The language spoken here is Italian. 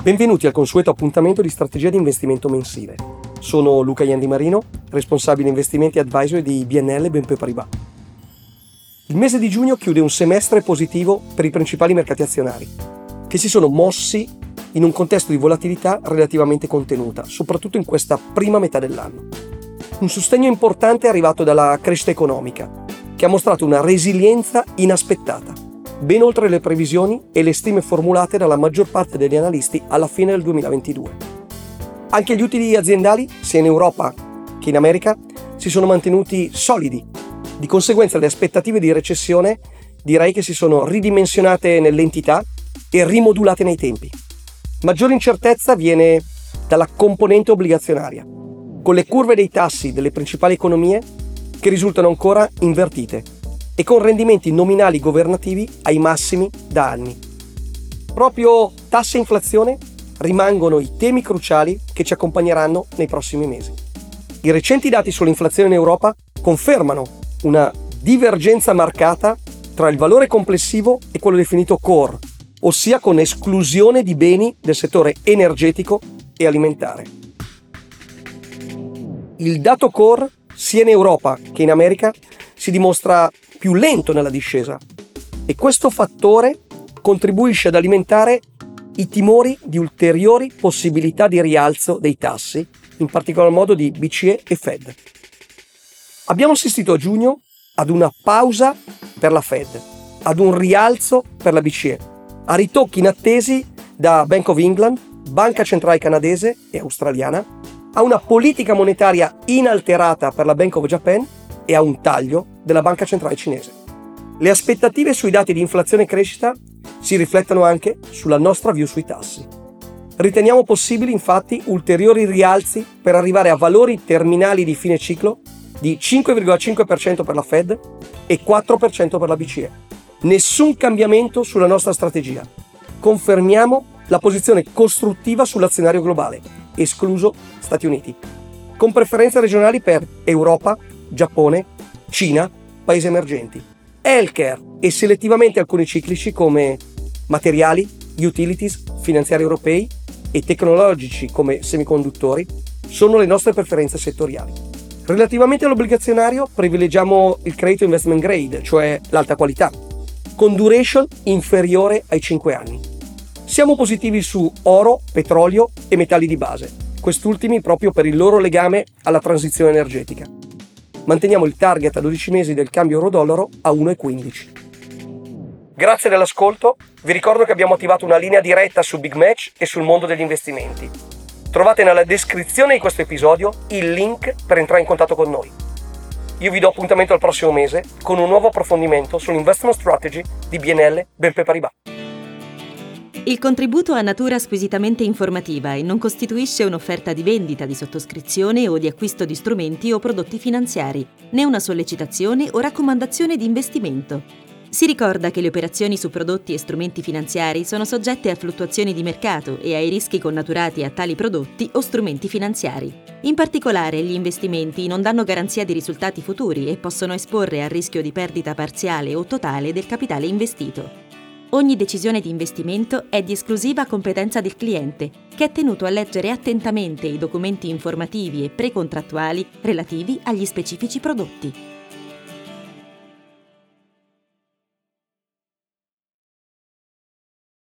Benvenuti al consueto appuntamento di strategia di investimento mensile. Sono Luca Iandi Marino, responsabile investimenti advisory di BNL BNP Paribas. Il mese di giugno chiude un semestre positivo per i principali mercati azionari, che si sono mossi in un contesto di volatilità relativamente contenuta, soprattutto in questa prima metà dell'anno. Un sostegno importante è arrivato dalla crescita economica, che ha mostrato una resilienza inaspettata, ben oltre le previsioni e le stime formulate dalla maggior parte degli analisti alla fine del 2022. Anche gli utili aziendali, sia in Europa che in America, si sono mantenuti solidi. Di conseguenza le aspettative di recessione direi che si sono ridimensionate nell'entità e rimodulate nei tempi. Maggiore incertezza viene dalla componente obbligazionaria, con le curve dei tassi delle principali economie che risultano ancora invertite e con rendimenti nominali governativi ai massimi da anni. Proprio tasse e inflazione rimangono i temi cruciali che ci accompagneranno nei prossimi mesi. I recenti dati sull'inflazione in Europa confermano una divergenza marcata tra il valore complessivo e quello definito core, ossia con esclusione di beni del settore energetico e alimentare. Il dato core sia in Europa che in America si dimostra più lento nella discesa e questo fattore contribuisce ad alimentare i timori di ulteriori possibilità di rialzo dei tassi, in particolar modo di BCE e Fed. Abbiamo assistito a giugno ad una pausa per la Fed, ad un rialzo per la BCE, a ritocchi inattesi da Bank of England, Banca Centrale Canadese e Australiana, a una politica monetaria inalterata per la Bank of Japan e a un taglio della Banca Centrale Cinese. Le aspettative sui dati di inflazione e crescita si riflettono anche sulla nostra view sui tassi. Riteniamo possibili infatti ulteriori rialzi per arrivare a valori terminali di fine ciclo di 5,5% per la Fed e 4% per la BCE. Nessun cambiamento sulla nostra strategia. Confermiamo la posizione costruttiva sull'azionario globale, escluso Stati Uniti, con preferenze regionali per Europa, Giappone, Cina, paesi emergenti, healthcare e selettivamente alcuni ciclici come materiali, utilities, finanziari europei e tecnologici come semiconduttori sono le nostre preferenze settoriali. Relativamente all'obbligazionario privilegiamo il credito investment grade, cioè l'alta qualità, con duration inferiore ai 5 anni. Siamo positivi su oro, petrolio e metalli di base, quest'ultimi proprio per il loro legame alla transizione energetica. Manteniamo il target a 12 mesi del cambio euro-dollaro a 1,15. Grazie dell'ascolto, vi ricordo che abbiamo attivato una linea diretta su Big Match e sul mondo degli investimenti. Trovate nella descrizione di questo episodio il link per entrare in contatto con noi. Io vi do appuntamento al prossimo mese con un nuovo approfondimento sull'investment strategy di BNL BNP Paribas. Il contributo ha natura squisitamente informativa e non costituisce un'offerta di vendita, di sottoscrizione o di acquisto di strumenti o prodotti finanziari, né una sollecitazione o raccomandazione di investimento. Si ricorda che le operazioni su prodotti e strumenti finanziari sono soggette a fluttuazioni di mercato e ai rischi connaturati a tali prodotti o strumenti finanziari. In particolare, gli investimenti non danno garanzia di risultati futuri e possono esporre al rischio di perdita parziale o totale del capitale investito. Ogni decisione di investimento è di esclusiva competenza del cliente, che è tenuto a leggere attentamente i documenti informativi e precontrattuali relativi agli specifici prodotti.